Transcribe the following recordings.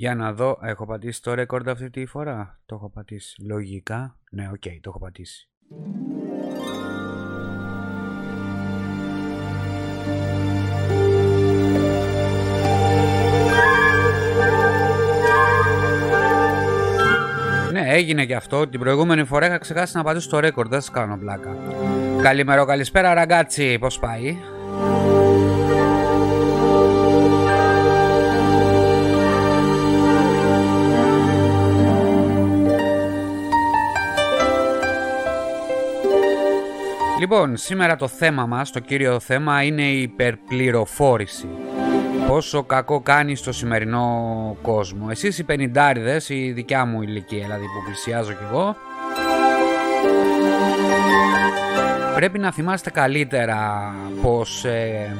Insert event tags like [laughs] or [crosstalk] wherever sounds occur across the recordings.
Για να δω, έχω πατήσει το record αυτή τη φορά. Το έχω πατήσει. Λογικά. Ναι, οκ, το έχω πατήσει. Ναι, έγινε και αυτό. Την προηγούμενη φορά είχα ξεχάσει να πατήσω το record. Δεν σας κάνω πλάκα. Καλημέρα, καλησπέρα, ragazzi. Πώς πάει; Λοιπόν, σήμερα το θέμα μας, το κύριο θέμα είναι η υπερπληροφόρηση. Πόσο κακό κάνει στο σημερινό κόσμο. Εσείς οι πενιντάριδες, η δικιά μου ηλικία δηλαδή που πλησιάζω κι εγώ, πρέπει να θυμάστε καλύτερα πως ε,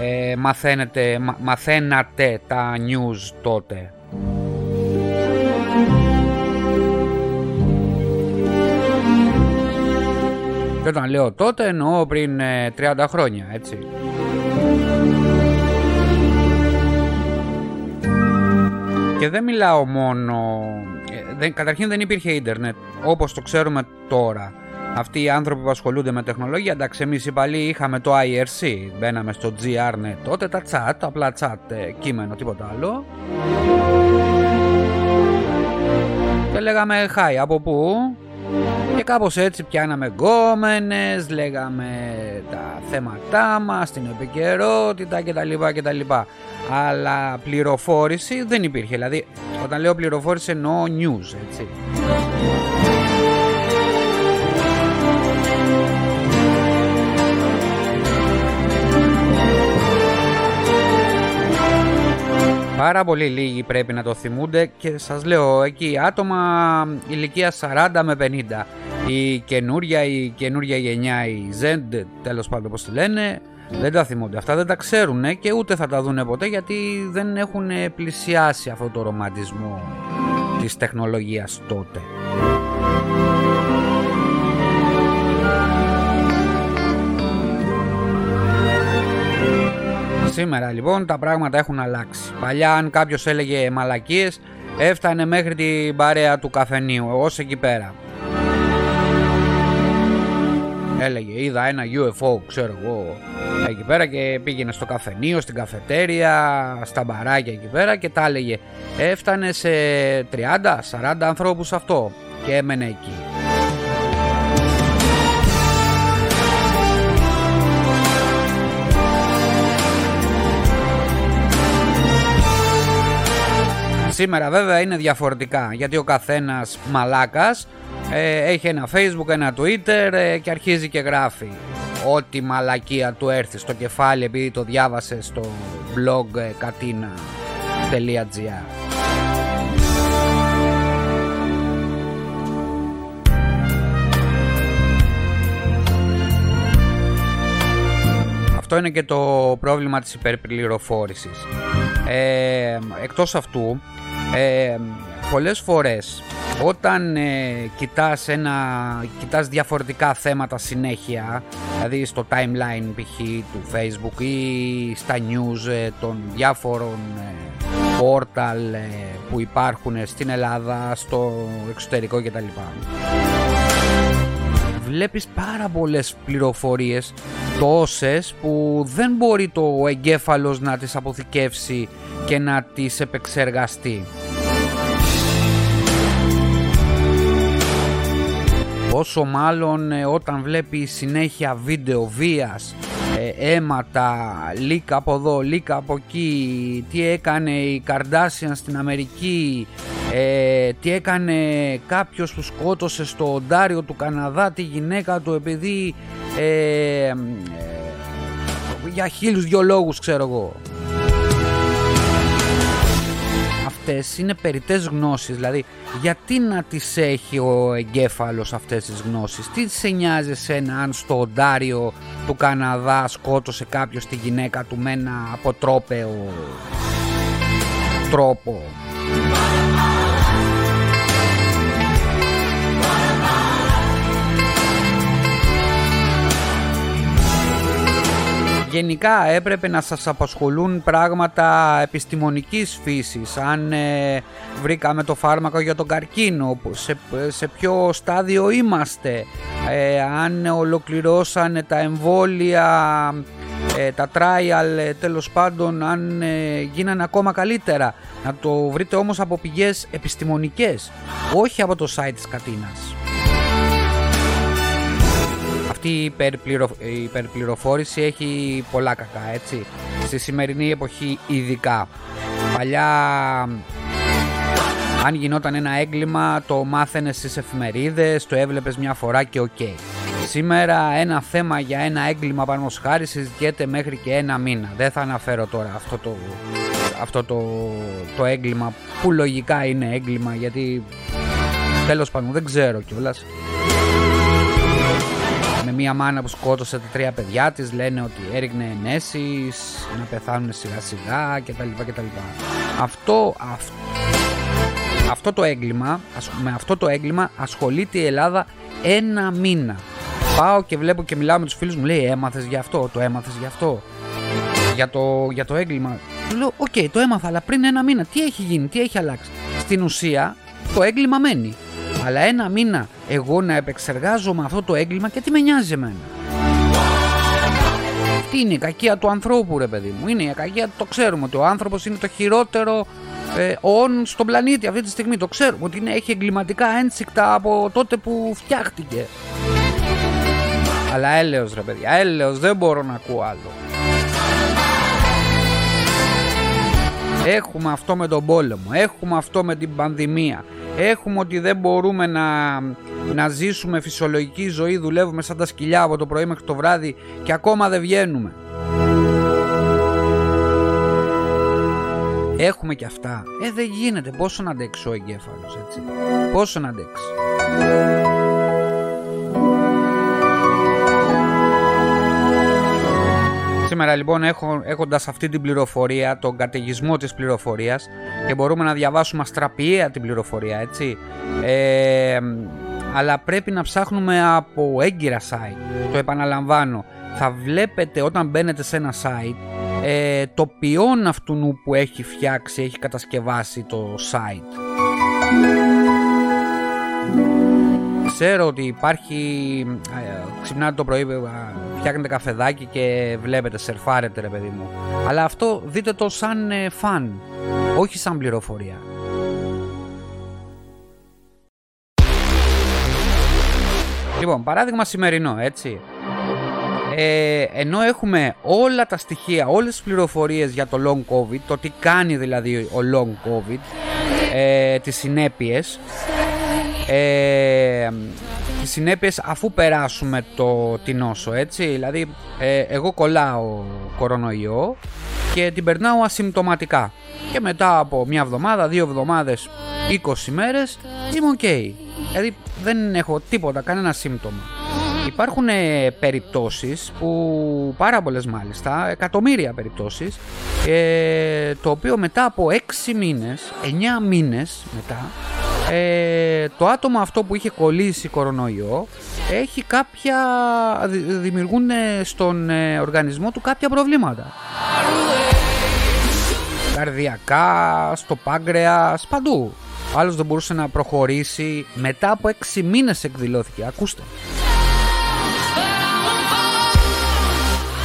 ε, μαθαίνετε, μαθαίνατε τα news τότε. Και όταν λέω τότε εννοώ πριν 30 ε, χρόνια, έτσι. Και δεν μιλάω μόνο... Ε, δεν, καταρχήν δεν υπήρχε ίντερνετ όπως το ξέρουμε τώρα. Αυτοί οι άνθρωποι που ασχολούνται με τεχνολογία, εντάξει εμείς οι παλιοί είχαμε το IRC, μπαίναμε στο GRNet τότε, τα chat, απλά chat, ε, κείμενο, τίποτα άλλο. Και λέγαμε hi, από πού, και κάπως έτσι πιάναμε γκόμενες, λέγαμε τα θέματά μας, την επικαιρότητα κτλ. κτλ. Αλλά πληροφόρηση δεν υπήρχε. Δηλαδή, όταν λέω πληροφόρηση εννοώ news, έτσι. Πάρα πολύ λίγοι πρέπει να το θυμούνται και σας λέω εκεί άτομα ηλικία 40 με 50. Η καινούρια, η καινούρια γενιά, η Z, τέλος πάντων όπως τη λένε, δεν τα θυμούνται. Αυτά δεν τα ξέρουν και ούτε θα τα δουν ποτέ γιατί δεν έχουν πλησιάσει αυτό το ρομαντισμό της τεχνολογίας τότε. Σήμερα λοιπόν τα πράγματα έχουν αλλάξει. Παλιά αν κάποιος έλεγε μαλακίες έφτανε μέχρι την παρέα του καφενείου, ως εκεί πέρα. Έλεγε είδα ένα UFO ξέρω εγώ εκεί πέρα και πήγαινε στο καφενείο, στην καφετέρια, στα μπαράκια εκεί πέρα και τα έλεγε. Έφτανε σε 30-40 ανθρώπους αυτό και έμενε εκεί. Σήμερα βέβαια είναι διαφορετικά γιατί ο καθένας μαλάκας ε, έχει ένα facebook, ένα twitter ε, και αρχίζει και γράφει ό,τι μαλακία του έρθει στο κεφάλι επειδή το διάβασε στο blog ε, katina.gr Αυτό είναι και το πρόβλημα της υπερπληροφόρησης. Ε, εκτός αυτού, ε, πολλές φορές όταν ε, κοιτάς, ένα, κοιτάς διαφορετικά θέματα συνέχεια, δηλαδή στο timeline π.χ. του facebook ή στα news ε, των διάφορων ε, portal ε, που υπάρχουν στην Ελλάδα, στο εξωτερικό κτλ. Βλέπεις πάρα πολλές πληροφορίες, τόσες που δεν μπορεί το εγκέφαλος να τις αποθηκεύσει και να τις επεξεργαστεί. Όσο μάλλον ε, όταν βλέπει συνέχεια βίντεο βίας, ε, αίματα, λίκα από εδώ, λίκα από εκεί, τι έκανε η Καρδάσιαν στην Αμερική, ε, τι έκανε κάποιος που σκότωσε στο Οντάριο του Καναδά τη γυναίκα του επειδή ε, για χίλιους δυο λόγους ξέρω εγώ αυτές είναι περιττές γνώσεις, δηλαδή γιατί να τις έχει ο εγκέφαλος αυτές τις γνώσεις, τι σε νοιάζει εσένα αν στο Οντάριο του Καναδά σκότωσε κάποιος τη γυναίκα του με ένα αποτρόπαιο τρόπο; Γενικά έπρεπε να σας απασχολούν πράγματα επιστημονικής φύσης. Αν ε, βρήκαμε το φάρμακο για τον καρκίνο, σε, σε ποιο στάδιο είμαστε, ε, αν ολοκληρώσανε τα εμβόλια, ε, τα trial τέλος πάντων, αν γίνανε ακόμα καλύτερα. Να το βρείτε όμως από πηγές επιστημονικές, όχι από το site της Κατίνας αυτή η, υπερπληρο... υπερπληροφόρηση έχει πολλά κακά, έτσι. Στη σημερινή εποχή ειδικά. Παλιά, αν γινόταν ένα έγκλημα, το μάθαινε στις εφημερίδες, το έβλεπες μια φορά και οκ. Σήμερα ένα θέμα για ένα έγκλημα πάνω χάρη συζητιέται μέχρι και ένα μήνα. Δεν θα αναφέρω τώρα αυτό το, αυτό το, το έγκλημα που λογικά είναι έγκλημα γιατί τέλος πάντων δεν ξέρω κιόλας με μια μάνα που σκότωσε τα τρία παιδιά της λένε ότι έριχνε ενέσεις να πεθάνουν σιγά σιγά κτλ. κτλ. Αυτό, αυτό, αυτό το έγκλημα, με αυτό το έγκλημα ασχολείται η Ελλάδα ένα μήνα. Πάω και βλέπω και μιλάω με τους φίλους μου, λέει έμαθες για αυτό, το έμαθες για αυτό, για το, για το έγκλημα. Του λέω, OK, okay, το έμαθα, αλλά πριν ένα μήνα τι έχει γίνει, τι έχει αλλάξει. Στην ουσία το έγκλημα μένει. Αλλά ένα μήνα εγώ να επεξεργάζομαι αυτό το έγκλημα και τι με νοιάζει εμένα. Τι είναι η κακία του ανθρώπου ρε παιδί μου. Είναι η κακία, το ξέρουμε ότι ο άνθρωπος είναι το χειρότερο ε, όν στον πλανήτη αυτή τη στιγμή. Το ξέρουμε ότι είναι, έχει εγκληματικά ένσικτα από τότε που φτιάχτηκε. Αλλά έλεος ρε παιδιά, έλεος δεν μπορώ να ακούω άλλο. Έχουμε αυτό με τον πόλεμο, έχουμε αυτό με την πανδημία, έχουμε ότι δεν μπορούμε να, να ζήσουμε φυσιολογική ζωή, δουλεύουμε σαν τα σκυλιά από το πρωί μέχρι το βράδυ και ακόμα δεν βγαίνουμε. Έχουμε και αυτά. Ε, δεν γίνεται. Πόσο να αντέξει ο εγκέφαλος, έτσι; Πόσο να αντέξει. Σήμερα λοιπόν έχω, έχοντας αυτή την πληροφορία, τον καταιγισμό της πληροφορίας και μπορούμε να διαβάσουμε αστραπιαία την πληροφορία, έτσι. Ε, αλλά πρέπει να ψάχνουμε από έγκυρα site. Το επαναλαμβάνω. Θα βλέπετε όταν μπαίνετε σε ένα site ε, το ποιόν αυτού που έχει φτιάξει, έχει κατασκευάσει το site. Ξέρω ότι υπάρχει, ε, ξυπνάτε το πρωί, φτιάχνετε καφεδάκι και βλέπετε, σερφάρετε ρε παιδί μου. Αλλά αυτό δείτε το σαν φαν, όχι σαν πληροφορία. Λοιπόν, παράδειγμα σημερινό, έτσι. Ε, ενώ έχουμε όλα τα στοιχεία, όλες τις πληροφορίες για το long covid, το τι κάνει δηλαδή ο long covid, ε, τις συνέπειες, ε, τις συνέπειες αφού περάσουμε το, την νόσο, έτσι. Δηλαδή, ε, εγώ κολλάω κορονοϊό και την περνάω ασυμπτωματικά. Και μετά από μια εβδομάδα, δύο εβδομάδες, 20 μέρες, είμαι ok. Δηλαδή, δεν έχω τίποτα, κανένα σύμπτωμα. Υπάρχουν ε, περιπτώσεις που πάρα πολλές μάλιστα, εκατομμύρια περιπτώσεις ε, το οποίο μετά από 6 μήνες, 9 μήνες μετά ε, το άτομο αυτό που είχε κολλήσει κορονοϊό έχει κάποια, δημιουργούν στον ε, οργανισμό του κάποια προβλήματα. Καρδιακά, στο πάγκρεας, παντού. Άλλος δεν μπορούσε να προχωρήσει. Μετά από 6 μήνες εκδηλώθηκε. Ακούστε.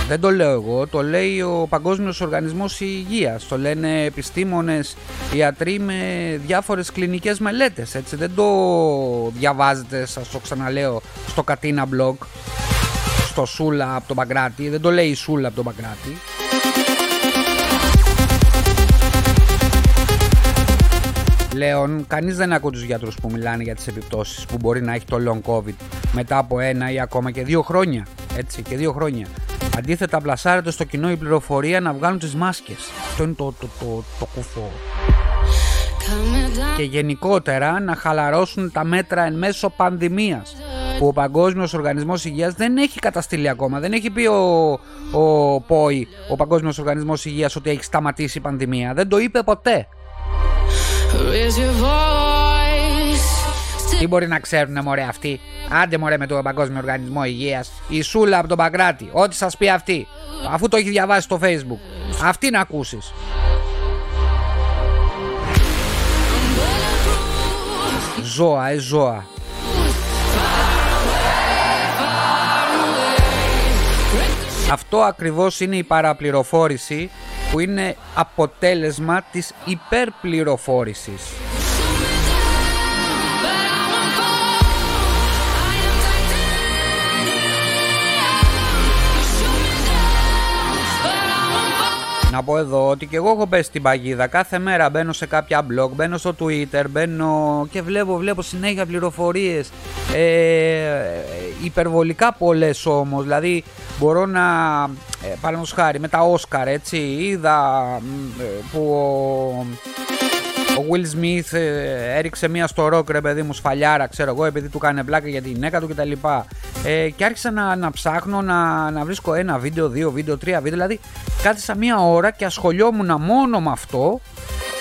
Δεν το λέω εγώ, το λέει ο Παγκόσμιος Οργανισμός Υγείας, το λένε επιστήμονες, ιατροί με διάφορες κλινικές μελέτες, έτσι δεν το διαβάζετε, σας το ξαναλέω, στο Κατίνα Blog, στο Σούλα από τον Παγκράτη, δεν το λέει η Σούλα από τον Παγκράτη. Λέων, κανείς δεν ακούει τους γιατρούς που μιλάνε για τις επιπτώσεις που μπορεί να έχει το long covid μετά από ένα ή ακόμα και δύο χρόνια. Έτσι, και δύο χρόνια. Αντίθετα, πλασάρεται στο κοινό η πληροφορία να βγάλουν τις μάσκες. Αυτό είναι το, το, το, το κουφό. Και γενικότερα να χαλαρώσουν τα μέτρα εν μέσω πανδημίας που ο Παγκόσμιος Οργανισμός Υγείας δεν έχει καταστήλει ακόμα. Δεν έχει πει ο, ο ΠΟΗ, ο Παγκόσμιος Οργανισμός Υγείας, ότι έχει σταματήσει η πανδημία. Δεν το είπε ποτέ. Τι μπορεί να ξέρουν μωρέ αυτοί; Άντε μωρέ με τον Παγκόσμιο Οργανισμό Υγείας. Η Σούλα από τον Παγκράτη. Ό,τι σας πει αυτή. Αφού το έχει διαβάσει στο facebook. Αυτή να ακούσεις. Ζώα, ε ζώα. Αυτό ακριβώς είναι η παραπληροφόρηση που είναι αποτέλεσμα της υπερπληροφόρησης. Να πω εδώ ότι και εγώ έχω πέσει στην παγίδα. Κάθε μέρα μπαίνω σε κάποια blog, μπαίνω στο Twitter, μπαίνω και βλέπω, βλέπω συνέχεια πληροφορίες. Ε, υπερβολικά πολλές όμως. Δηλαδή, μπορώ να. Ε, Παραδείγματος χάρη με τα Όσκαρ, έτσι. Είδα ε, που ο, ο Will Smith ε, έριξε μία στο ροκ ρε παιδί μου σφαλιάρα ξέρω εγώ επειδή του κάνει πλάκα για την γυναίκα του κτλ. Ε, και άρχισα να, να ψάχνω να, να βρίσκω ένα βίντεο, δύο βίντεο, τρία βίντεο δηλαδή κάθισα μία ώρα και ασχολιόμουν μόνο με αυτό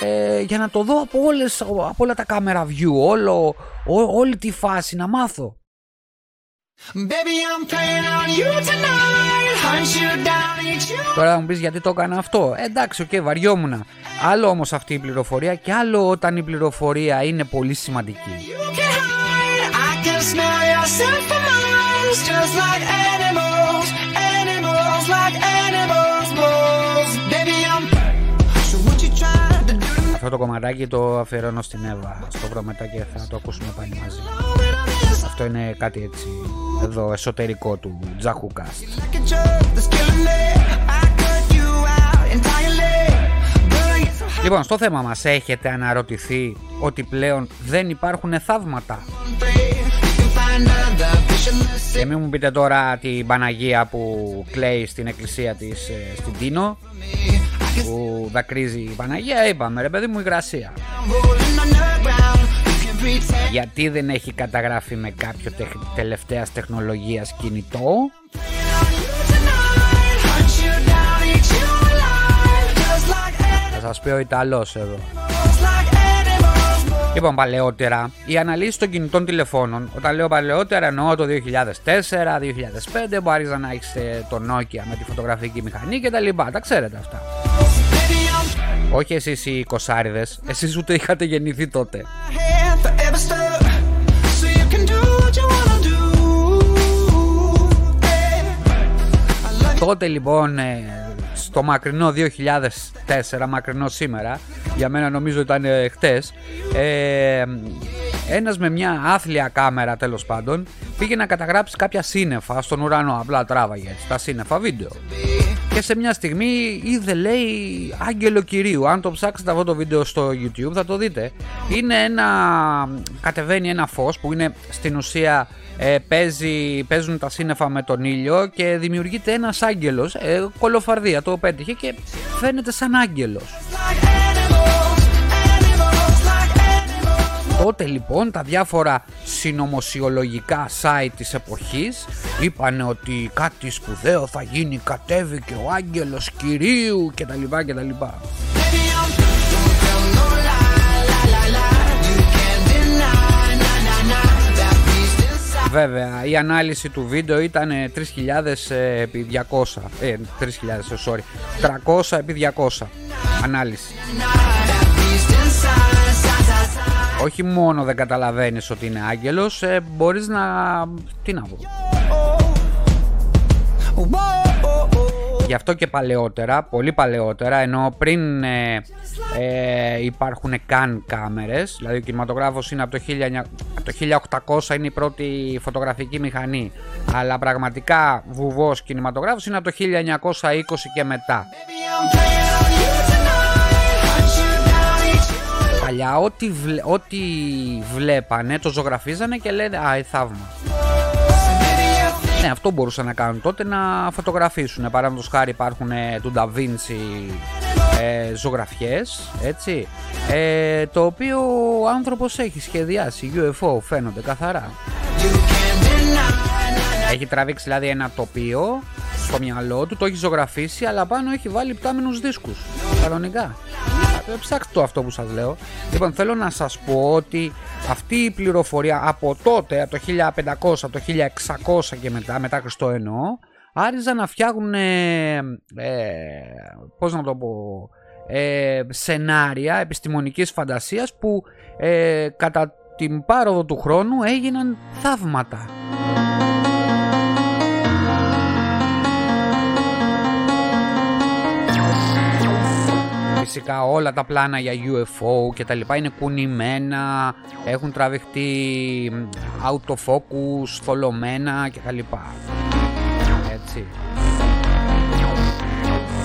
ε, για να το δω από, όλες, από όλα τα camera view, όλο, ό, όλη τη φάση να μάθω. Τώρα θα μου πεις γιατί το έκανα αυτό. Ε, εντάξει, OK, okay, βαριόμουν. Άλλο όμως αυτή η πληροφορία και άλλο όταν η πληροφορία είναι πολύ σημαντική. Αυτό το κομματάκι το αφιερώνω στην Εύα στο βρω μετά και θα το ακούσουμε πάλι μαζί. Αυτό είναι κάτι έτσι εδώ εσωτερικό του Τζαχούκα. Λοιπόν, στο θέμα μας έχετε αναρωτηθεί ότι πλέον δεν υπάρχουν θαύματα; Και μην μου πείτε τώρα την Παναγία που κλαίει στην εκκλησία της ε, στην Τίνο που δακρύζει η Παναγία είπαμε ρε παιδί μου η γρασία γιατί δεν έχει καταγράφει με κάποιο τεχ, τελευταίας τεχνολογίας κινητό; Θα σας πει ο Ιταλός εδώ Λοιπόν, παλαιότερα, οι αναλύσεις των κινητών τηλεφώνων, όταν λέω παλαιότερα εννοώ το 2004-2005 που άρχιζαν να έχεις ε, το Nokia με τη φωτογραφική μηχανή κτλ. Τα, τα ξέρετε αυτά. Όχι εσείς οι κοσάριδες, εσείς ούτε είχατε γεννηθεί τότε. Τότε λοιπόν ε, στο μακρινό 2004, μακρινό σήμερα, για μένα νομίζω ήταν ε, χτες, ε, ένας με μια άθλια κάμερα τέλος πάντων πήγε να καταγράψει κάποια σύννεφα στον ουρανό, απλά τράβαγε τα σύννεφα βίντεο. Και σε μια στιγμή είδε λέει άγγελο κυρίου. Αν το ψάξετε αυτό το βίντεο στο YouTube θα το δείτε. Είναι ένα, κατεβαίνει ένα φως που είναι στην ουσία ε, παίζει, παίζουν τα σύννεφα με τον ήλιο και δημιουργείται ένας άγγελος, ε, κολοφαρδία το πέτυχε και φαίνεται σαν άγγελος. Τότε λοιπόν τα διάφορα συνωμοσιολογικά site της εποχής είπαν ότι κάτι σπουδαίο θα γίνει, κατέβηκε και ο άγγελος Κυρίου κτλ. κτλ. Βέβαια, η ανάλυση του βίντεο ήταν 3.000 επί 200. Ε, 3.000, sorry. 300 επί 200 ανάλυση. Όχι μόνο δεν καταλαβαίνεις ότι είναι άγγελος, ε, μπορείς να... Τι να πω. Γι' αυτό και παλαιότερα, πολύ παλαιότερα, ενώ πριν ε, ε, υπάρχουν καν κάμερες, δηλαδή ο κινηματογράφος είναι από το, 19, το 1800 είναι η πρώτη φωτογραφική μηχανή, αλλά πραγματικά βουβός κινηματογράφος είναι από το 1920 και μετά. Παλιά ό,τι, ό,τι βλέπανε το ζωγραφίζανε και λένε «Α, η θαύμα». Ναι, αυτό μπορούσαν να κάνουν τότε να φωτογραφίσουν. Παραδείγματο χάρη υπάρχουν ε, του Da Vinci ε, ζωγραφιές, έτσι, ε, το οποίο ο άνθρωπος έχει σχεδιάσει, UFO φαίνονται καθαρά. Έχει τραβήξει δηλαδή ένα τοπίο στο μυαλό του, το έχει ζωγραφίσει, αλλά πάνω έχει βάλει πτάμενους δίσκους, κανονικά. Ε, ψάξτε το αυτό που σας λέω. Λοιπόν, θέλω να σας πω ότι αυτή η πληροφορία από τότε, από το 1500, το 1600 και μετά, μετά Χριστό εννοώ, άριζαν να φτιάχνουν, ε, ε, πώς να το πω, ε, σενάρια επιστημονικής φαντασίας που ε, κατά την πάροδο του χρόνου έγιναν θαύματα. Φυσικά όλα τα πλάνα για UFO και τα λοιπά είναι κουνημένα, έχουν τραβηχτεί autofocus, θολωμένα και τα λοιπά. Έτσι.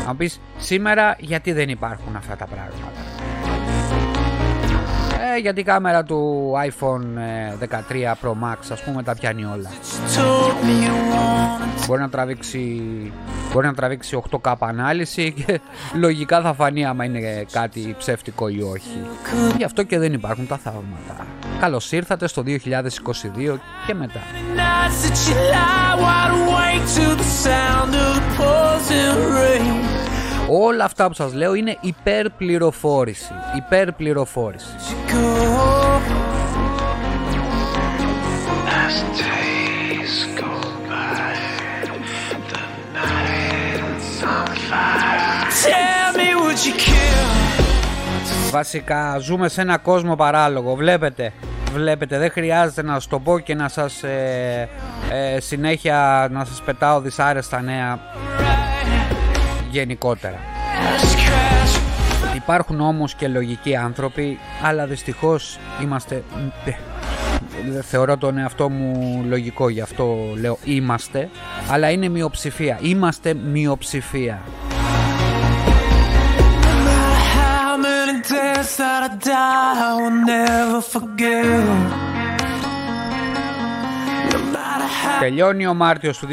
Να πεις σήμερα γιατί δεν υπάρχουν αυτά τα πράγματα; Ε, γιατί η κάμερα του iPhone 13 ε, Pro Max ας πούμε τα πιάνει όλα. Μπορεί να τραβήξει, μπορεί να τραβήξει 8K ανάλυση και [laughs] λογικά θα φανεί άμα είναι κάτι ψεύτικο ή όχι. Γι' αυτό και δεν υπάρχουν τα θαύματα. Καλώς ήρθατε στο 2022 και μετά. Όλα αυτά που σας λέω είναι υπερπληροφόρηση. Υπερπληροφόρηση. Βασικά ζούμε σε ένα κόσμο παράλογο. Βλέπετε, βλέπετε, δεν χρειάζεται να σας το πω και να σας ε, ε, συνέχεια να σας πετάω δυσάρεστα νέα γενικότερα. Υπάρχουν όμως και λογικοί άνθρωποι, αλλά δυστυχώς είμαστε... Θεωρώ τον εαυτό μου λογικό, γι' αυτό λέω είμαστε, αλλά είναι μειοψηφία. Είμαστε μειοψηφία. Τελειώνει ο Μάρτιος του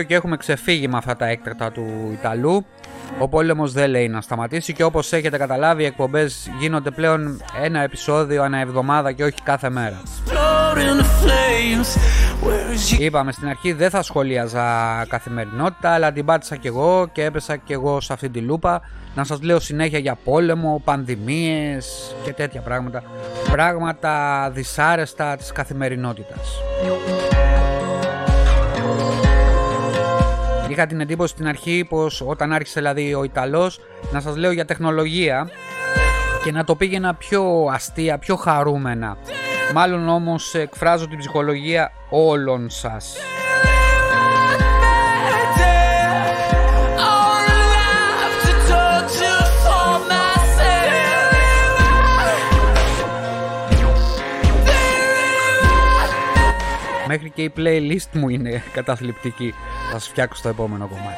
2022 και έχουμε ξεφύγει με αυτά τα έκτακτα του Ιταλού. Ο πόλεμος δεν λέει να σταματήσει και όπως έχετε καταλάβει οι εκπομπές γίνονται πλέον ένα επεισόδιο ανά εβδομάδα και όχι κάθε μέρα. Είπαμε στην αρχή δεν θα σχολίαζα καθημερινότητα αλλά την πάτησα κι εγώ και έπεσα κι εγώ σε αυτή τη λούπα να σας λέω συνέχεια για πόλεμο, πανδημίες και τέτοια πράγματα πράγματα δυσάρεστα της καθημερινότητας. Είχα την εντύπωση στην αρχή πως όταν άρχισε δηλαδή ο Ιταλός να σας λέω για τεχνολογία και να το πήγαινα πιο αστεία, πιο χαρούμενα. Μάλλον όμως εκφράζω την ψυχολογία όλων σας. Μέχρι και η playlist μου είναι [laughs] καταθλιπτική. Θα σας φτιάξω το επόμενο κομμάτι.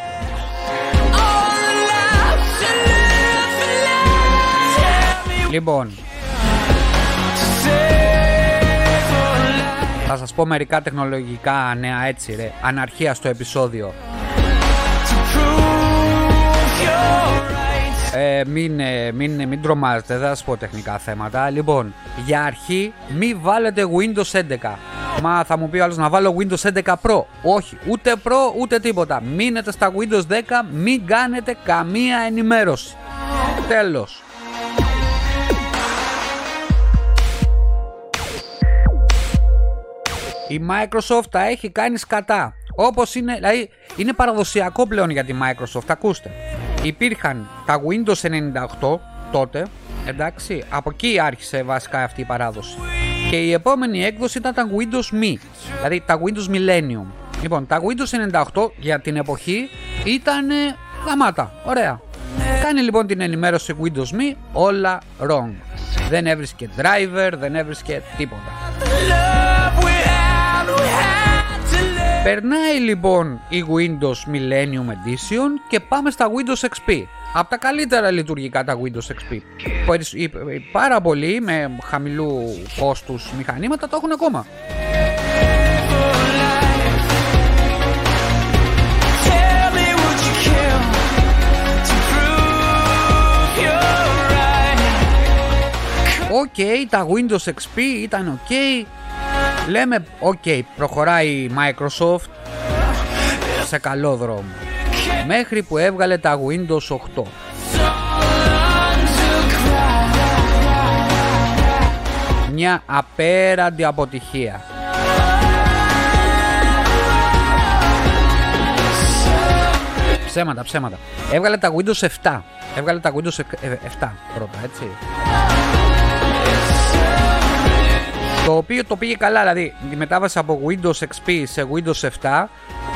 Λοιπόν, θα σας πω μερικά τεχνολογικά νέα έτσι ρε, αναρχία στο επεισόδιο. Ε, μην, ε, μην, μην τρομάζετε, δεν θα σας πω τεχνικά θέματα. Λοιπόν, για αρχή μη βάλετε Windows 11. Μα θα μου πει ο άλλος να βάλω Windows 11 Pro. Όχι, ούτε Pro ούτε τίποτα. Μείνετε στα Windows 10, μην κάνετε καμία ενημέρωση. Τέλος. Η Microsoft τα έχει κάνει σκατά. Όπως είναι, δηλαδή είναι παραδοσιακό πλέον για τη Microsoft, ακούστε. Υπήρχαν τα Windows 98 τότε, εντάξει, από εκεί άρχισε βασικά αυτή η παράδοση. Και η επόμενη έκδοση ήταν τα Windows Me, δηλαδή τα Windows Millennium. Λοιπόν, τα Windows 98 για την εποχή ήταν γαμάτα, ωραία. Κάνει λοιπόν την ενημέρωση Windows Me όλα wrong. Δεν έβρισκε driver, δεν έβρισκε τίποτα. Περνάει λοιπόν η Windows Millennium Edition και πάμε στα Windows XP. Από τα καλύτερα λειτουργικά τα Windows XP. Πάρα πολλοί με χαμηλού κόστους μηχανήματα το έχουν ακόμα. OK, okay, τα Windows XP ήταν ok, Λέμε, οκ, προχωράει η Microsoft σε καλό δρόμο. Μέχρι που έβγαλε τα Windows 8. μια απέραντη αποτυχία. Ψέματα, ψέματα. Έβγαλε τα Windows 7. Έβγαλε τα Windows 7 πρώτα, έτσι. Το οποίο το πήγε καλά, δηλαδή η μετάβαση από Windows XP σε Windows 7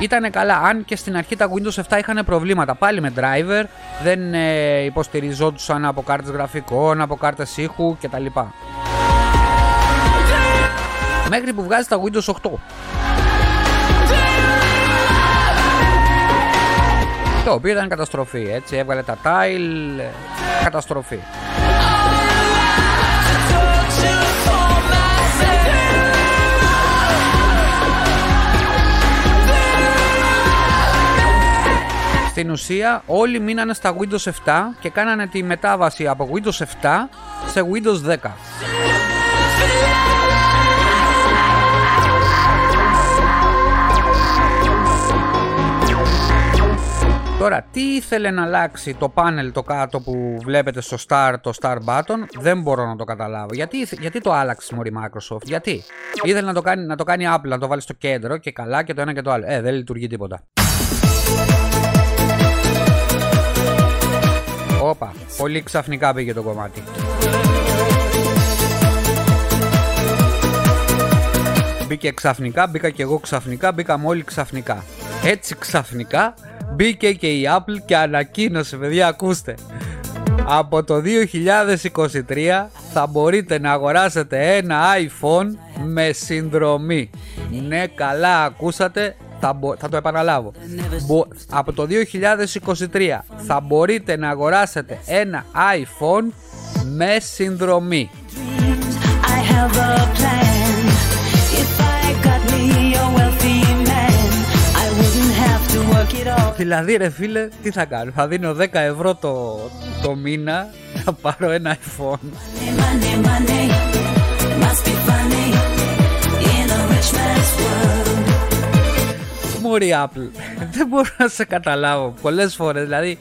ήταν καλά. Αν και στην αρχή τα Windows 7 είχαν προβλήματα πάλι με driver, δεν ε, υποστηριζόντουσαν από κάρτες γραφικών, από κάρτες ήχου κτλ. Μέχρι που βγάζει τα Windows 8. Το οποίο ήταν καταστροφή, έτσι, έβγαλε τα tile, καταστροφή. Στην ουσία όλοι μείνανε στα Windows 7 και κάνανε τη μετάβαση από Windows 7 σε Windows 10. Τώρα, τι ήθελε να αλλάξει το πάνελ το κάτω που βλέπετε στο Star, το Star button, δεν μπορώ να το καταλάβω. Γιατί, γιατί το άλλαξες μωρή Microsoft, γιατί; Ήθελε να το, κάνει, να το κάνει Apple, να το βάλει στο κέντρο και καλά και το ένα και το άλλο. Ε, δεν λειτουργεί τίποτα. Όπα, πολύ ξαφνικά πήγε το κομμάτι. Μπήκε ξαφνικά, μπήκα και εγώ ξαφνικά, μπήκαμε όλοι ξαφνικά. Έτσι ξαφνικά μπήκε και η Apple και ανακοίνωσε, παιδιά ακούστε. Από το 2023 θα μπορείτε να αγοράσετε ένα iPhone με συνδρομή. Ναι, καλά ακούσατε, θα, θα το επαναλάβω. από το 2023 θα μπορείτε να αγοράσετε ένα iPhone με συνδρομή. Δηλαδή ρε φίλε, τι θα κάνω, θα δίνω 10 ευρώ το, το μήνα να πάρω ένα iPhone. Μωρή Apple, [laughs] δεν μπορώ να σε καταλάβω πολλές φορές, δηλαδή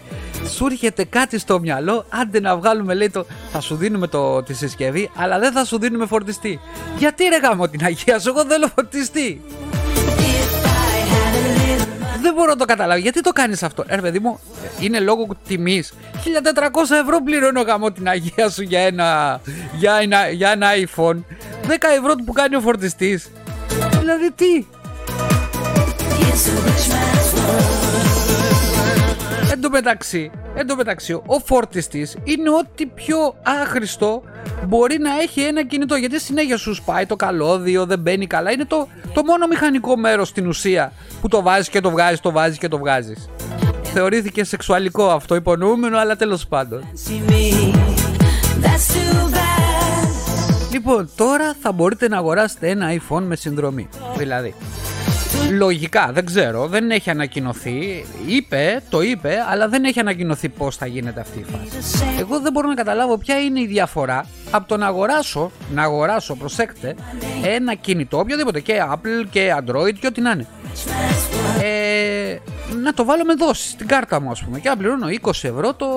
σου έρχεται κάτι στο μυαλό, άντε να βγάλουμε λέει το, θα σου δίνουμε το, τη συσκευή, αλλά δεν θα σου δίνουμε φορτιστή. Γιατί ρε γάμο την Αγία σου, εγώ θέλω φορτιστή δεν μπορώ να το καταλάβω. Γιατί το κάνεις αυτό, Ε, παιδί μου, είναι λόγω τιμής. 1400 ευρώ πληρώνω γάμο την αγία σου για ένα, για ένα, για ένα iPhone. 10 ευρώ που κάνει ο φορτιστής. Δηλαδή τι; Εν τω μεταξύ, εν τω μεταξύ, ο φόρτιστης είναι ό,τι πιο άχρηστο μπορεί να έχει ένα κινητό. Γιατί συνέχεια σου σπάει το καλώδιο, δεν μπαίνει καλά. Είναι το, το μόνο μηχανικό μέρος στην ουσία που το βάζεις και το βγάζεις, το βάζεις και το βγάζεις. Θεωρήθηκε σεξουαλικό αυτό υπονοούμενο, αλλά τέλος πάντων. Λοιπόν, τώρα θα μπορείτε να αγοράσετε ένα iPhone με συνδρομή. Δηλαδή, Λογικά, δεν ξέρω, δεν έχει ανακοινωθεί. Είπε, το είπε, αλλά δεν έχει ανακοινωθεί πώς θα γίνεται αυτή η φάση. Εγώ δεν μπορώ να καταλάβω ποια είναι η διαφορά από το να αγοράσω, να αγοράσω, προσέξτε, ένα κινητό, οποιοδήποτε και Apple και Android και ό,τι να είναι. Ε, να το βάλω με δόση στην κάρτα μου, ας πούμε, και να πληρώνω 20 ευρώ το,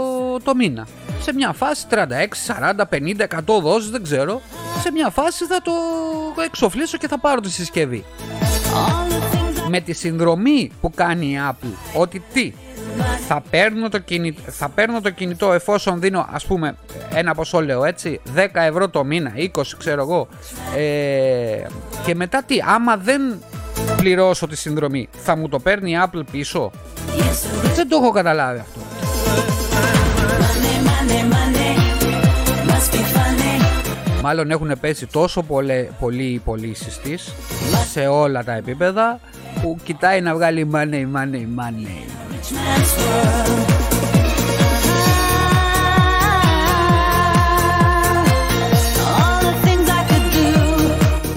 το μήνα. Σε μια φάση 36, 40, 50, 100 δόσεις, δεν ξέρω. Σε μια φάση θα το εξοφλήσω και θα πάρω τη συσκευή με τη συνδρομή που κάνει η Apple ότι τι θα παίρνω, το κινητό, θα παίρνω το κινητό εφόσον δίνω ας πούμε ένα ποσό λέω έτσι 10 ευρώ το μήνα 20 ξέρω εγώ ε, και μετά τι άμα δεν πληρώσω τη συνδρομή θα μου το παίρνει η Apple πίσω; Δεν το έχω καταλάβει αυτό. Μάλλον έχουν πέσει τόσο πολλοί οι πωλήσει της σε όλα τα επίπεδα που κοιτάει να βγάλει money, money, money.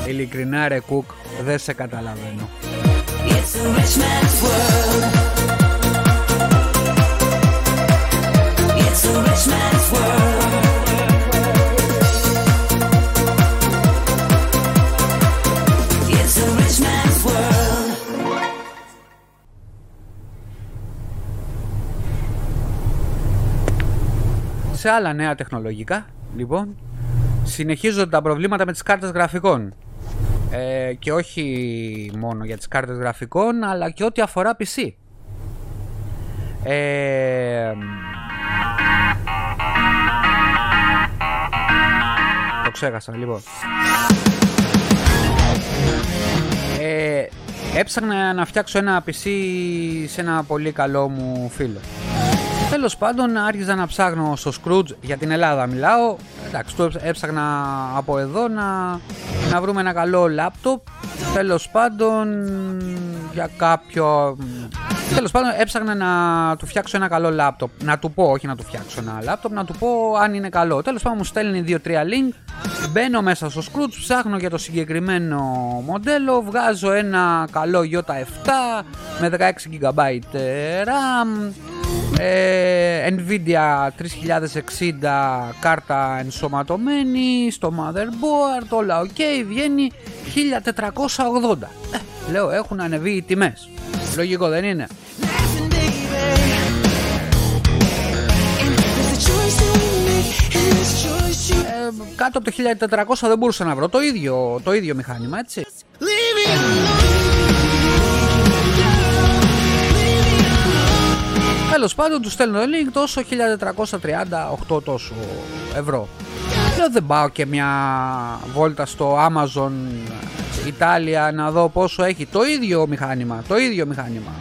Ειλικρινά ρε Κουκ, δεν σε καταλαβαίνω. It's a rich man's world. It's a rich man's world. Σε άλλα νέα τεχνολογικά, λοιπόν, συνεχίζονται τα προβλήματα με τις κάρτες γραφικών. Ε, και όχι μόνο για τις κάρτες γραφικών, αλλά και ό,τι αφορά PC. Ε, το ξέχασα λοιπόν. Ε, έψαχνα να φτιάξω ένα PC σε ένα πολύ καλό μου φίλο. Τέλος πάντων, άρχιζα να ψάχνω στο Scrooge για την Ελλάδα. Μιλάω. Εντάξει, το έψαχνα από εδώ να, να βρούμε ένα καλό λάπτοπ. Τέλος πάντων, για κάποιο. Τέλος πάντων, έψαχνα να του φτιάξω ένα καλό λάπτοπ. Να του πω, όχι να του φτιάξω ένα λάπτοπ, να του πω αν είναι καλό. Τέλος πάντων, μου στέλνει 2-3 link. Μπαίνω μέσα στο Scrooge, ψάχνω για το συγκεκριμένο μοντέλο. Βγάζω ένα καλό J7 με 16 GB RAM ε, Nvidia 3060 κάρτα ενσωματωμένη στο motherboard, όλα ok, βγαίνει 1480. Ε, λέω έχουν ανεβεί οι τιμές. Λογικό δεν είναι; Ε, κάτω από το 1400 δεν μπορούσα να βρω το ίδιο, το ίδιο μηχάνημα έτσι. Τέλος πάντων, τους στέλνω το link τόσο 1438 τόσο ευρώ. Λέω δεν πάω και μια βόλτα στο Amazon Ιταλία να δω πόσο έχει το ίδιο μηχάνημα. Το ίδιο μηχάνημα.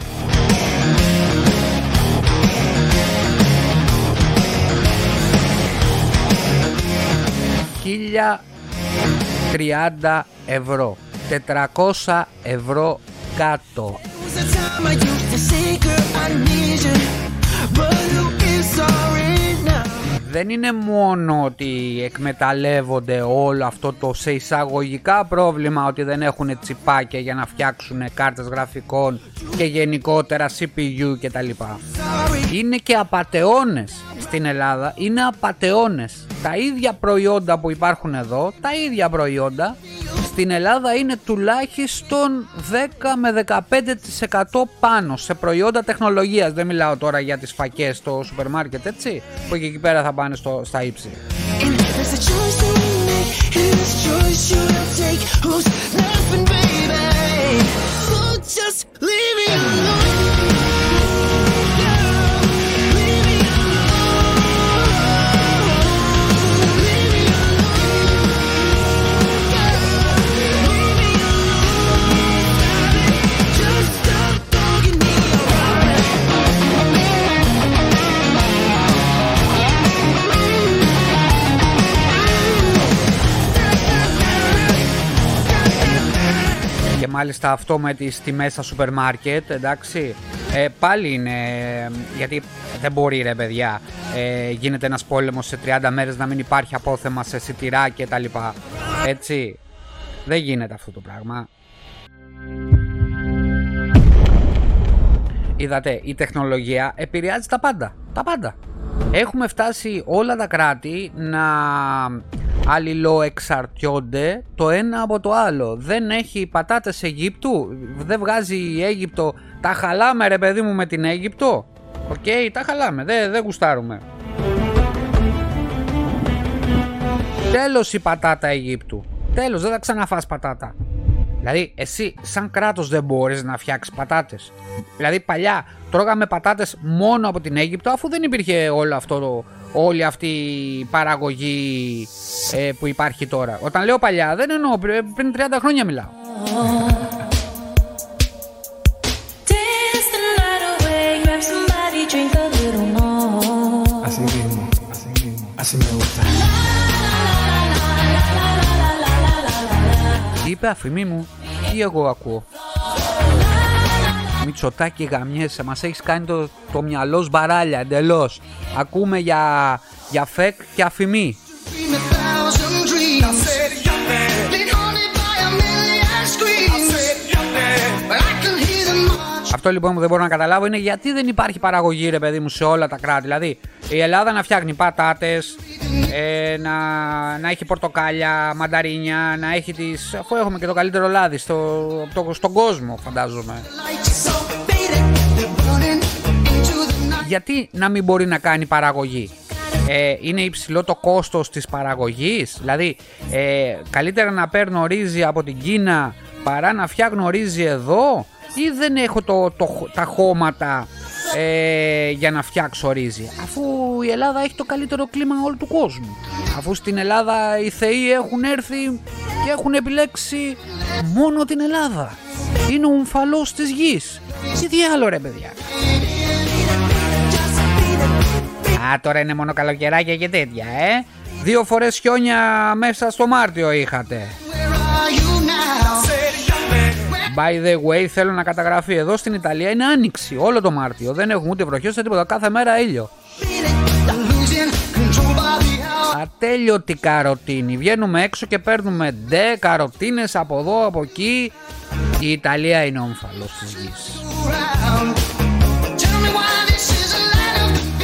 Χίλια 30 ευρώ 400 ευρώ κάτω δεν είναι μόνο ότι εκμεταλλεύονται όλο αυτό το σε εισαγωγικά πρόβλημα ότι δεν έχουν τσιπάκια για να φτιάξουν κάρτες γραφικών και γενικότερα CPU κτλ. Είναι και απατεώνες στην Ελλάδα, είναι απατεώνες. Τα ίδια προϊόντα που υπάρχουν εδώ, τα ίδια προϊόντα στην Ελλάδα είναι τουλάχιστον 10 με 15% πάνω σε προϊόντα τεχνολογίας. Δεν μιλάω τώρα για τις φακές στο σούπερ μάρκετ, έτσι, που και εκεί πέρα θα πάνε στο, στα ύψη. Μάλιστα αυτό με τις τιμές στα σούπερ μάρκετ, εντάξει, ε, πάλι είναι, γιατί δεν μπορεί ρε παιδιά, ε, γίνεται ένας πόλεμος σε 30 μέρες να μην υπάρχει απόθεμα σε σιτηρά και τα λοιπά, έτσι, δεν γίνεται αυτό το πράγμα. Είδατε, η τεχνολογία επηρεάζει τα πάντα, τα πάντα. Έχουμε φτάσει όλα τα κράτη να αλληλοεξαρτιόνται το ένα από το άλλο. Δεν έχει πατάτες Αιγύπτου, δεν βγάζει η Αίγυπτο. Τα χαλάμε ρε παιδί μου με την Αίγυπτο; OK, okay, τα χαλάμε, δεν, δεν γουστάρουμε. Τέλος η πατάτα Αιγύπτου. Τέλος, δεν θα ξαναφάς πατάτα. Δηλαδή, εσύ σαν κράτος δεν μπορείς να φτιάξεις πατάτες. Δηλαδή, παλιά τρώγαμε πατάτες μόνο από την Αίγυπτο αφού δεν υπήρχε όλο αυτό το, όλη αυτή η παραγωγή ε, που υπάρχει τώρα. Όταν λέω παλιά δεν εννοώ πριν 30 χρόνια μιλάω. Τι είπε αφημί μου, τι εγώ ακούω. Μητσοτάκι γαμιέσαι, μας έχεις κάνει το, το μυαλό σμπαράλια εντελώς. Ακούμε για, για φεκ και αφημί. Αυτό λοιπόν που δεν μπορώ να καταλάβω είναι γιατί δεν υπάρχει παραγωγή ρε παιδί μου σε όλα τα κράτη. Δηλαδή η Ελλάδα να φτιάχνει πατάτες, ε, να, να έχει πορτοκάλια, μανταρίνια, να έχει τις... αφού έχουμε και το καλύτερο λάδι στο, το, στον κόσμο φαντάζομαι. Γιατί να μην μπορεί να κάνει παραγωγή; ε, είναι υψηλό το κόστος της παραγωγής; Δηλαδή, ε, καλύτερα να παίρνω ρύζι από την Κίνα παρά να φτιάχνω ρύζι εδώ; Ή δεν έχω το, το, τα χώματα ε, για να φτιάξω ρύζι; Αφού η Ελλάδα έχει το καλύτερο κλίμα όλου του κόσμου. Αφού στην Ελλάδα οι θεοί έχουν έρθει και έχουν επιλέξει μόνο την Ελλάδα. Είναι ο ομφαλός της γης. Τι διάλο ρε παιδιά. Α, τώρα είναι μόνο καλοκαιράκια και τέτοια, ε. Δύο φορές χιόνια μέσα στο Μάρτιο είχατε. By the way, θέλω να καταγραφεί εδώ στην Ιταλία είναι άνοιξη όλο το Μάρτιο. Δεν έχουμε ούτε βροχή ούτε τίποτα. Κάθε μέρα ήλιο. Ατέλειωτη καροτίνη. Βγαίνουμε έξω και παίρνουμε ντε καροτίνες από εδώ, από εκεί. Η Ιταλία είναι όμφαλος της γης.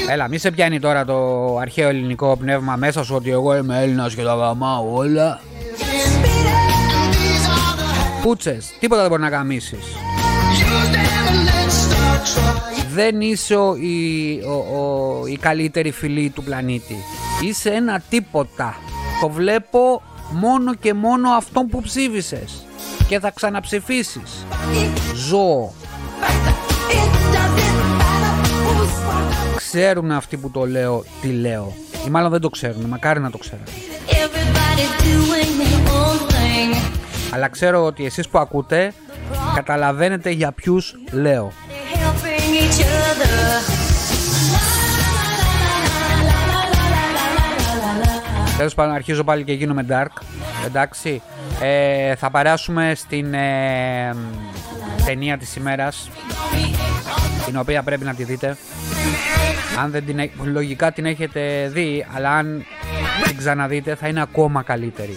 Έλα, μη σε πιάνει τώρα το αρχαίο ελληνικό πνεύμα μέσα σου ότι εγώ είμαι Έλληνας και τα γαμάω όλα. Πούτσες, τίποτα δεν μπορεί να γαμίσεις. Δεν είσαι η, ο, η καλύτερη φιλή του πλανήτη. Είσαι ένα τίποτα. Το βλέπω μόνο και μόνο αυτόν που ψήφισες. Και θα ξαναψηφίσεις. Ζώο. Ξέρουν αυτοί που το λέω τι λέω. Ή μάλλον δεν το ξέρουν. Μακάρι να το ξέρουν. Αλλά ξέρω ότι εσείς που ακούτε καταλαβαίνετε για ποιους λέω. Τέλος πάντων αρχίζω πάλι και γίνομαι dark Εντάξει ε, Θα παράσουμε στην ε, ταινία της ημέρας Την οποία πρέπει να τη δείτε Αν δεν την Λογικά την έχετε δει Αλλά αν την ξαναδείτε θα είναι ακόμα καλύτερη.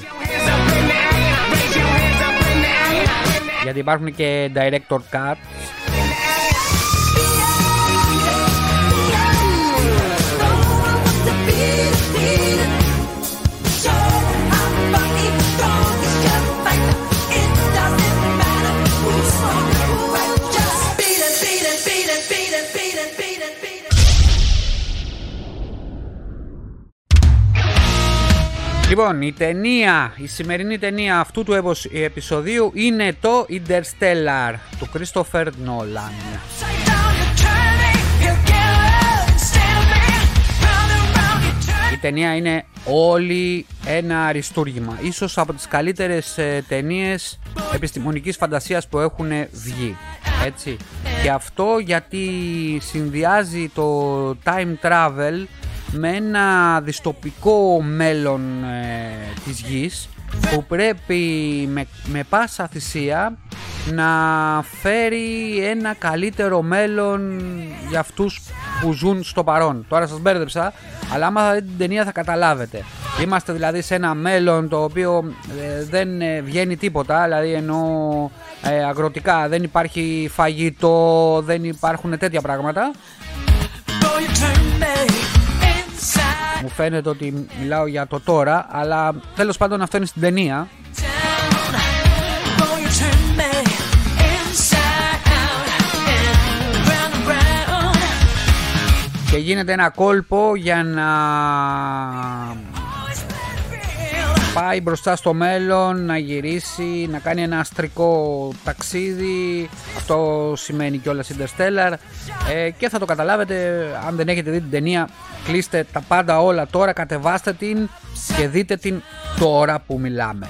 Γιατί υπάρχουν και director cut Λοιπόν, η ταινία, η σημερινή ταινία αυτού του επεισοδίου είναι το Interstellar του Christopher Nolan. Η ταινία είναι όλη ένα αριστούργημα. Ίσως από τις καλύτερες ε, ταινίες επιστημονικής φαντασίας που έχουν βγει. Έτσι. Και αυτό γιατί συνδυάζει το time travel με ένα διστοπικό μέλλον ε, της γης που πρέπει με, με πάσα θυσία να φέρει ένα καλύτερο μέλλον για αυτούς που ζουν στο παρόν. Τώρα σας μπέρδεψα, αλλά άμα θα δείτε την ταινία θα καταλάβετε. Είμαστε δηλαδή σε ένα μέλλον το οποίο ε, δεν ε, βγαίνει τίποτα, δηλαδή ενώ αγροτικά δεν υπάρχει φαγητό, δεν υπάρχουν τέτοια πράγματα. Μου φαίνεται ότι μιλάω για το τώρα, αλλά τέλος πάντων αυτό είναι στην ταινία. Και γίνεται ένα κόλπο για να πάει μπροστά στο μέλλον, να γυρίσει, να κάνει ένα αστρικό ταξίδι. Αυτό σημαίνει κιόλας Interstellar. Ε, και θα το καταλάβετε αν δεν έχετε δει την ταινία. Κλείστε τα πάντα όλα τώρα, κατεβάστε την και δείτε την τώρα που μιλάμε.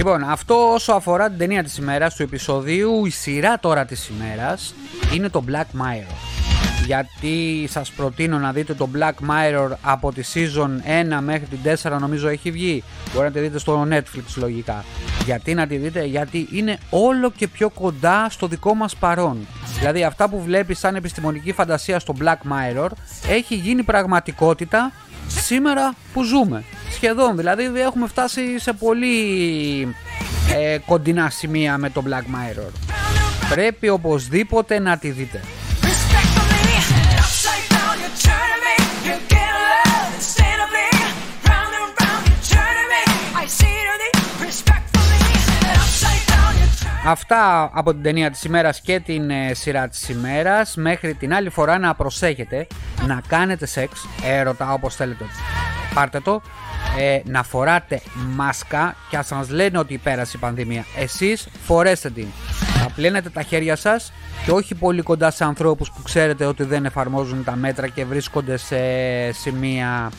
Λοιπόν, αυτό όσο αφορά την ταινία της ημέρας του επεισοδίου, η σειρά τώρα της ημέρας είναι το Black Mirror. Γιατί σας προτείνω να δείτε το Black Mirror από τη season 1 μέχρι την 4 νομίζω έχει βγει. Μπορείτε να τη δείτε στο Netflix λογικά. Γιατί να τη δείτε, γιατί είναι όλο και πιο κοντά στο δικό μας παρόν. Δηλαδή αυτά που βλέπεις σαν επιστημονική φαντασία στο Black Mirror έχει γίνει πραγματικότητα σήμερα που ζούμε. Σχεδόν, δηλαδή έχουμε φτάσει σε πολύ ε, κοντινά σημεία με το Black Mirror. Πρέπει οπωσδήποτε να τη δείτε. Αυτά από την ταινία της ημέρας και την ε, σειρά της ημέρας. Μέχρι την άλλη φορά να προσέχετε να κάνετε σεξ, έρωτα όπως θέλετε. Πάρτε το. Ε, να φοράτε μάσκα και ας σας λένε ότι πέρασε η πανδημία. Εσείς φορέστε την. Θα πλένετε τα χέρια σας και όχι πολύ κοντά σε ανθρώπους που ξέρετε ότι δεν εφαρμόζουν τα μέτρα και βρίσκονται σε σημεία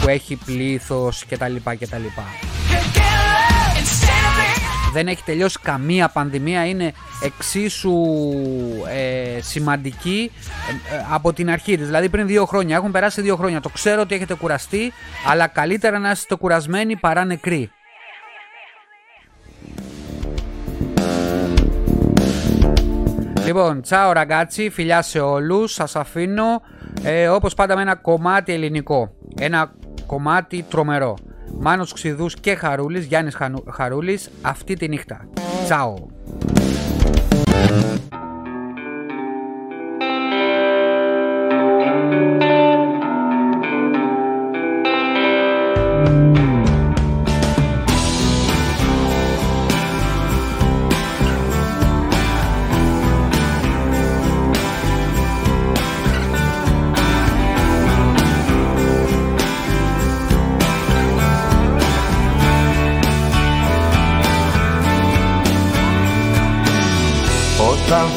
που έχει πλήθος κτλ. κτλ δεν έχει τελειώσει καμία πανδημία, είναι εξίσου ε, σημαντική ε, από την αρχή της. Δηλαδή πριν δύο χρόνια, έχουν περάσει δύο χρόνια. Το ξέρω ότι έχετε κουραστεί, αλλά καλύτερα να είστε κουρασμένοι παρά νεκροί. Λοιπόν, τσάω ραγκάτσι, φιλιά σε όλους, σας αφήνω ε, όπως πάντα με ένα κομμάτι ελληνικό, ένα κομμάτι τρομερό. Μάνος Ξηδούς και Χαρούλης, Γιάννης Χαρούλης, αυτή τη νύχτα.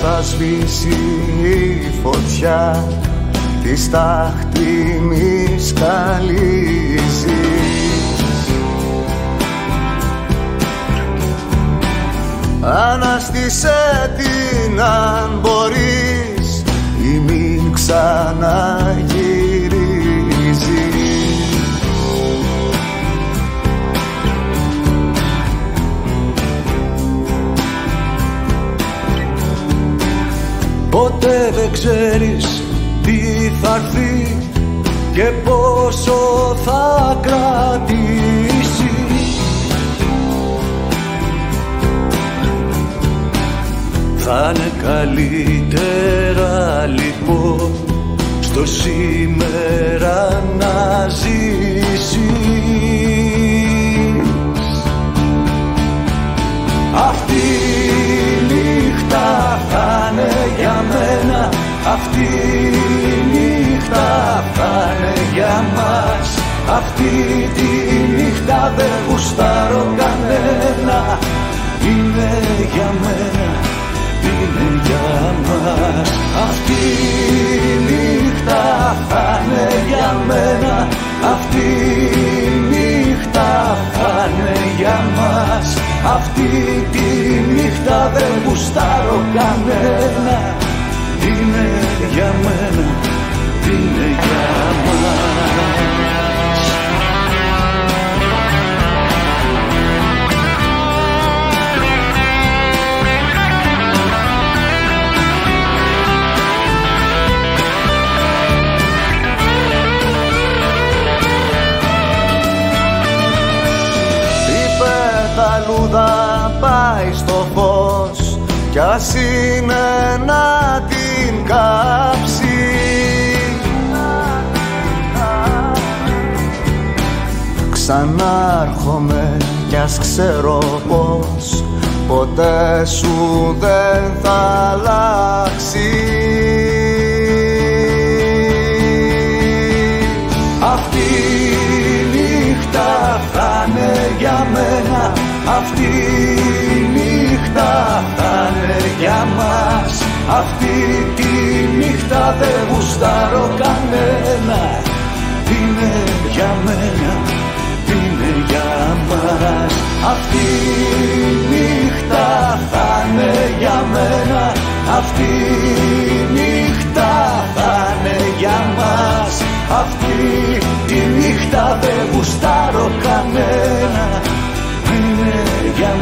Τσάω. σβήσει η φωτιά της στάχτη μη σκαλίζει Αναστήσε την αν μπορείς ή μην ξαναγυρίζει Ποτέ δεν ξέρεις τι θα έρθει και πόσο θα κρατήσει. Θα είναι καλύτερα λοιπόν στο σήμερα να ζήσεις γουστάρω κανένα Είναι για μένα, είναι για μας. Αυτή η νύχτα θα είναι για μένα Αυτή η νύχτα θα είναι για μας. Αυτή τη νύχτα δεν γουστάρω κανένα Είναι για μένα, είναι για μας λουλούδα πάει στο φως κι ας είναι να την κάψει. Ξανάρχομαι κι ας ξέρω πως ποτέ σου δεν θα αλλάξει Αυτή τη νύχτα δεν γουστάρω κανένα. Είναι για μένα, είναι για μας. Αυτή η νύχτα θα είναι για μένα. Αυτή η νύχτα θα είναι για μας. Αυτή τη νύχτα δεν γουστάρω κανένα. Είναι για